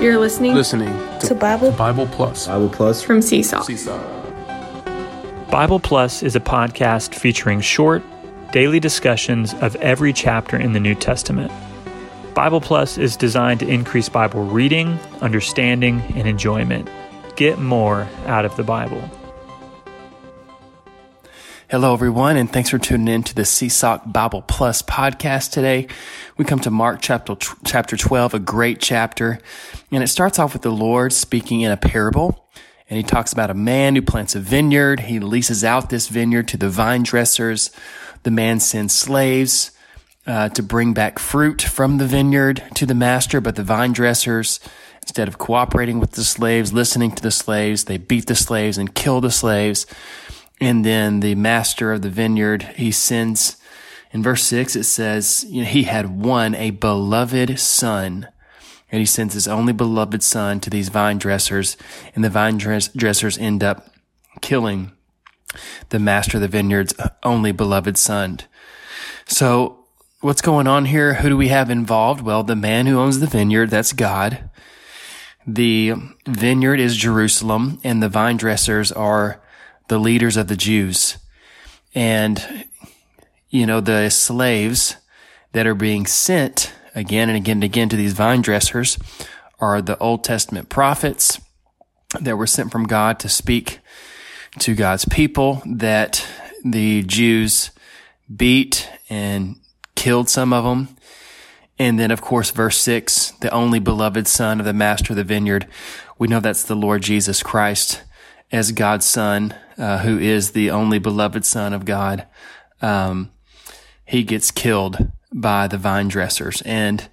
You're listening, listening to, to Bible Bible Plus. Bible Plus from Seesaw. Seesaw. Bible Plus is a podcast featuring short, daily discussions of every chapter in the New Testament. Bible Plus is designed to increase Bible reading, understanding, and enjoyment. Get more out of the Bible. Hello, everyone, and thanks for tuning in to the Seesaw Bible Plus podcast today. We come to Mark chapter, chapter 12, a great chapter, and it starts off with the Lord speaking in a parable. And he talks about a man who plants a vineyard. He leases out this vineyard to the vine dressers. The man sends slaves uh, to bring back fruit from the vineyard to the master, but the vine dressers, instead of cooperating with the slaves, listening to the slaves, they beat the slaves and kill the slaves. And then the master of the vineyard, he sends, in verse six, it says, you know, he had one, a beloved son. And he sends his only beloved son to these vine dressers, and the vine dress- dressers end up killing the master of the vineyard's only beloved son. So what's going on here? Who do we have involved? Well, the man who owns the vineyard, that's God. The vineyard is Jerusalem, and the vine dressers are the leaders of the Jews. And, you know, the slaves that are being sent again and again and again to these vine dressers are the Old Testament prophets that were sent from God to speak to God's people that the Jews beat and killed some of them. And then, of course, verse six, the only beloved son of the master of the vineyard. We know that's the Lord Jesus Christ as God's son, uh, who is the only beloved son of God, um, he gets killed by the vine dressers. And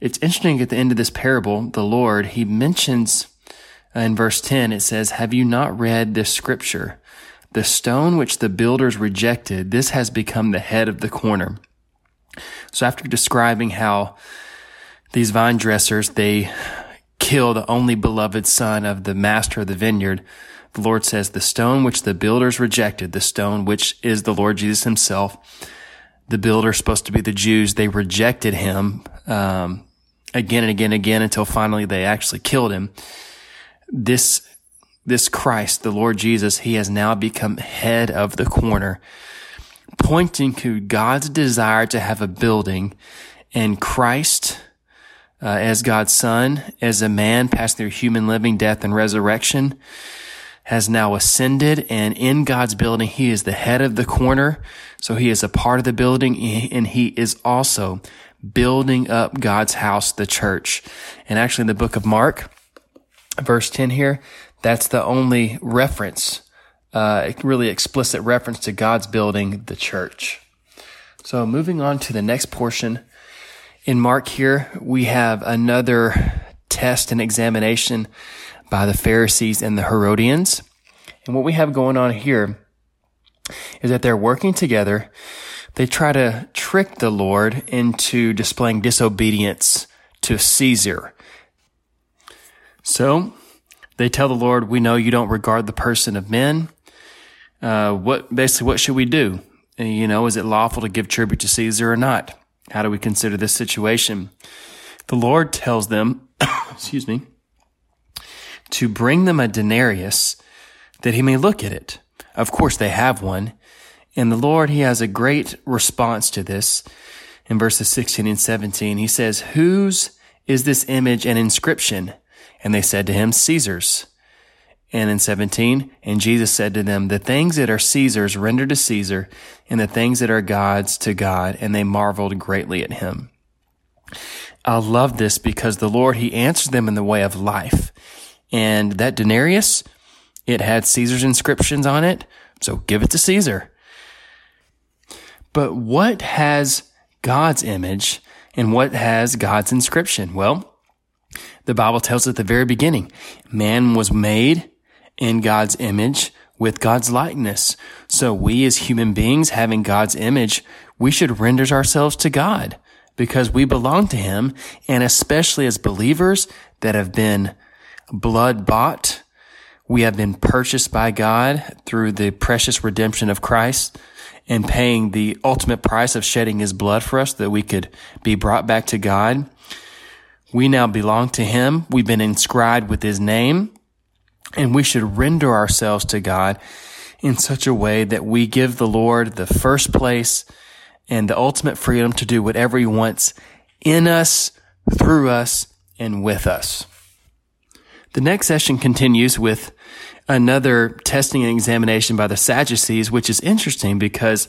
it's interesting at the end of this parable, the Lord, he mentions uh, in verse 10, it says, Have you not read this scripture? The stone which the builders rejected, this has become the head of the corner. So after describing how these vine dressers, they kill the only beloved son of the master of the vineyard, the Lord says, the stone which the builders rejected, the stone which is the Lord Jesus himself, the builder supposed to be the Jews, they rejected him, um, again and again and again until finally they actually killed him. This, this Christ, the Lord Jesus, he has now become head of the corner, pointing to God's desire to have a building and Christ, uh, as God's son, as a man passed through human living, death, and resurrection, has now ascended and in God's building, he is the head of the corner. So he is a part of the building and he is also building up God's house, the church. And actually in the book of Mark, verse 10 here, that's the only reference, uh, really explicit reference to God's building the church. So moving on to the next portion in Mark here, we have another test and examination by the Pharisees and the Herodians. And what we have going on here is that they're working together. They try to trick the Lord into displaying disobedience to Caesar. So they tell the Lord, we know you don't regard the person of men. Uh, what, basically, what should we do? You know, is it lawful to give tribute to Caesar or not? How do we consider this situation? The Lord tells them, excuse me, to bring them a denarius that he may look at it. Of course, they have one. And the Lord, he has a great response to this in verses 16 and 17. He says, whose is this image and inscription? And they said to him, Caesar's. And in 17, and Jesus said to them, the things that are Caesar's render to Caesar, and the things that are God's to God. And they marveled greatly at him. I love this because the Lord, he answers them in the way of life. And that denarius, it had Caesar's inscriptions on it. So give it to Caesar. But what has God's image and what has God's inscription? Well, the Bible tells us at the very beginning, man was made in God's image with God's likeness. So we as human beings having God's image, we should render ourselves to God because we belong to him. And especially as believers that have been blood bought, we have been purchased by God through the precious redemption of Christ and paying the ultimate price of shedding his blood for us that we could be brought back to God. We now belong to him. We've been inscribed with his name and we should render ourselves to God in such a way that we give the Lord the first place and the ultimate freedom to do whatever he wants in us, through us, and with us. The next session continues with another testing and examination by the Sadducees, which is interesting because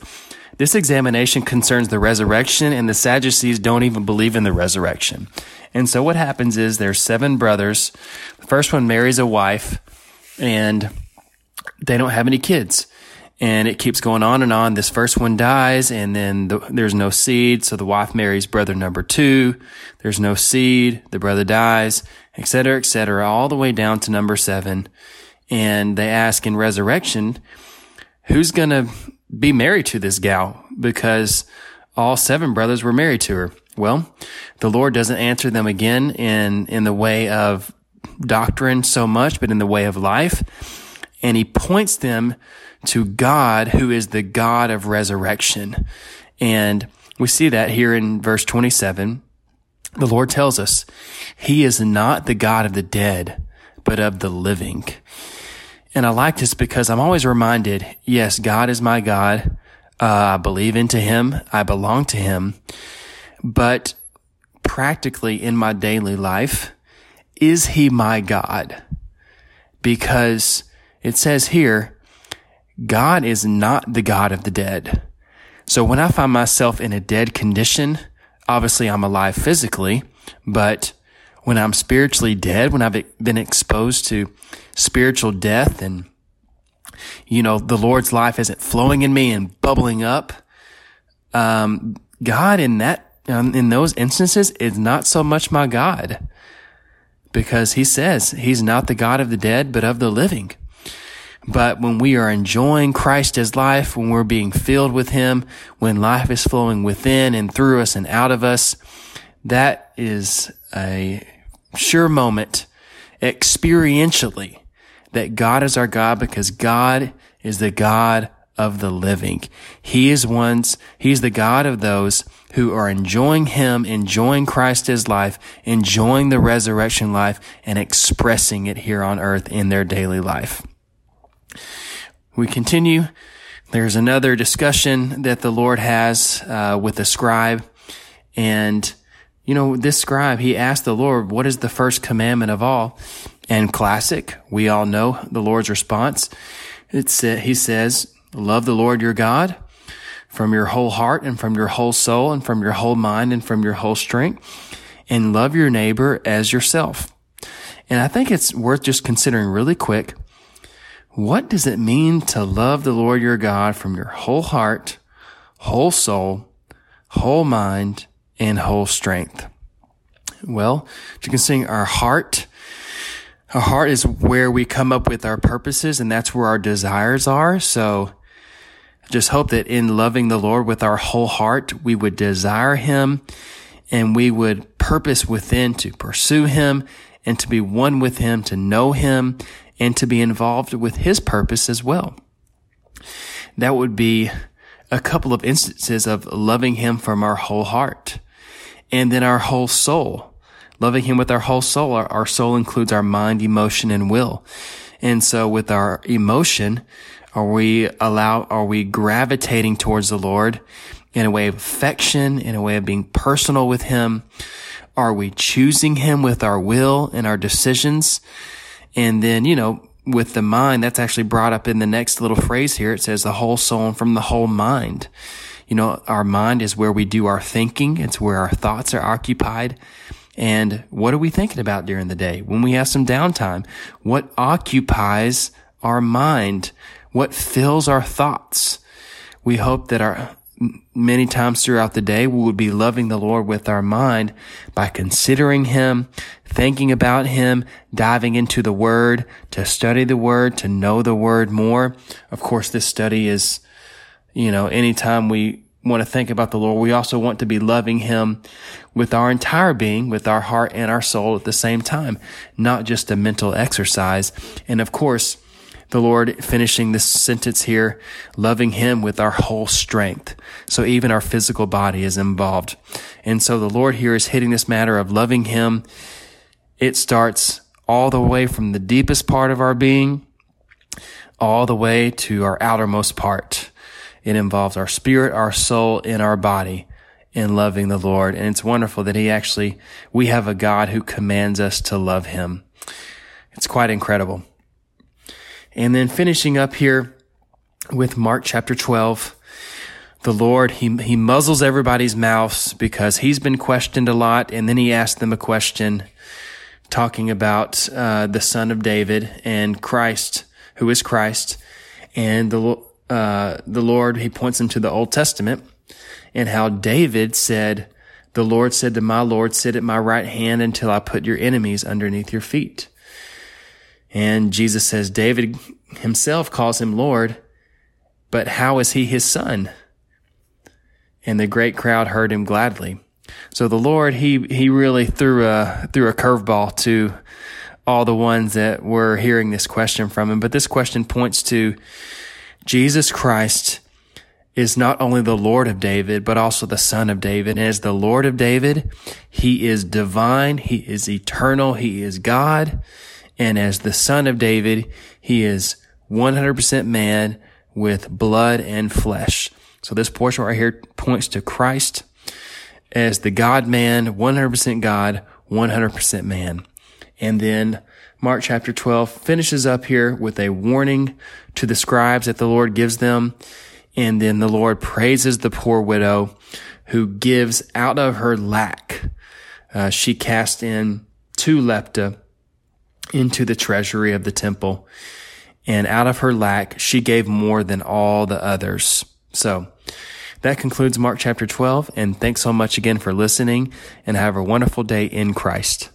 this examination concerns the resurrection and the Sadducees don't even believe in the resurrection. And so what happens is there's seven brothers. The first one marries a wife and they don't have any kids. And it keeps going on and on. This first one dies and then the, there's no seed. So the wife marries brother number two. There's no seed. The brother dies, et cetera, et cetera, all the way down to number seven. And they ask in resurrection, who's going to be married to this gal? Because all seven brothers were married to her. Well, the Lord doesn't answer them again in, in the way of doctrine so much, but in the way of life. And he points them to God, who is the God of resurrection. And we see that here in verse 27. The Lord tells us he is not the God of the dead, but of the living. And I like this because I'm always reminded, yes, God is my God. Uh, I believe into him. I belong to him. But practically in my daily life, is he my God? Because it says here, God is not the God of the dead. So when I find myself in a dead condition, obviously I'm alive physically, but when I'm spiritually dead, when I've been exposed to spiritual death and, you know, the Lord's life isn't flowing in me and bubbling up, um, God in that, um, in those instances is not so much my God because he says he's not the God of the dead, but of the living. But when we are enjoying Christ as life, when we're being filled with him, when life is flowing within and through us and out of us, that is a sure moment experientially that God is our God because God is the God of the living. He is ones, He's the God of those who are enjoying Him, enjoying Christ as life, enjoying the resurrection life, and expressing it here on earth in their daily life. We continue. There's another discussion that the Lord has uh, with the scribe. And, you know, this scribe, he asked the Lord, what is the first commandment of all? And classic, we all know the Lord's response. It's, uh, he says, love the Lord your God from your whole heart and from your whole soul and from your whole mind and from your whole strength and love your neighbor as yourself. And I think it's worth just considering really quick. What does it mean to love the Lord your God from your whole heart, whole soul, whole mind, and whole strength? Well, you can sing our heart. Our heart is where we come up with our purposes and that's where our desires are. So just hope that in loving the Lord with our whole heart, we would desire Him and we would purpose within to pursue Him and to be one with Him, to know Him and to be involved with His purpose as well. That would be a couple of instances of loving Him from our whole heart and then our whole soul. Loving Him with our whole soul. Our, our soul includes our mind, emotion, and will. And so with our emotion, are we allow, are we gravitating towards the Lord in a way of affection, in a way of being personal with Him? Are we choosing Him with our will and our decisions? And then, you know, with the mind, that's actually brought up in the next little phrase here. It says the whole soul and from the whole mind. You know, our mind is where we do our thinking. It's where our thoughts are occupied. And what are we thinking about during the day? When we have some downtime, what occupies our mind? what fills our thoughts. We hope that our many times throughout the day, we would be loving the Lord with our mind by considering Him, thinking about Him, diving into the Word, to study the Word, to know the Word more. Of course, this study is, you know, anytime we want to think about the Lord, we also want to be loving Him with our entire being, with our heart and our soul at the same time, not just a mental exercise. And of course, the Lord finishing this sentence here, loving Him with our whole strength. So even our physical body is involved. And so the Lord here is hitting this matter of loving Him. It starts all the way from the deepest part of our being, all the way to our outermost part. It involves our spirit, our soul, and our body in loving the Lord. And it's wonderful that He actually, we have a God who commands us to love Him. It's quite incredible. And then finishing up here with Mark chapter 12, the Lord, he, he muzzles everybody's mouths because he's been questioned a lot. And then he asked them a question talking about uh, the son of David and Christ, who is Christ. And the, uh, the Lord, he points him to the Old Testament and how David said, the Lord said to my Lord, sit at my right hand until I put your enemies underneath your feet. And Jesus says David himself calls him Lord, but how is he his son? And the great crowd heard him gladly. So the Lord, he, he really threw a, threw a curveball to all the ones that were hearing this question from him. But this question points to Jesus Christ is not only the Lord of David, but also the son of David. And as the Lord of David, he is divine. He is eternal. He is God. And as the son of David, he is 100% man with blood and flesh. So this portion right here points to Christ as the God man, 100% God, 100% man. And then Mark chapter 12 finishes up here with a warning to the scribes that the Lord gives them. And then the Lord praises the poor widow who gives out of her lack. Uh, she cast in two lepta into the treasury of the temple. And out of her lack, she gave more than all the others. So that concludes Mark chapter 12. And thanks so much again for listening and have a wonderful day in Christ.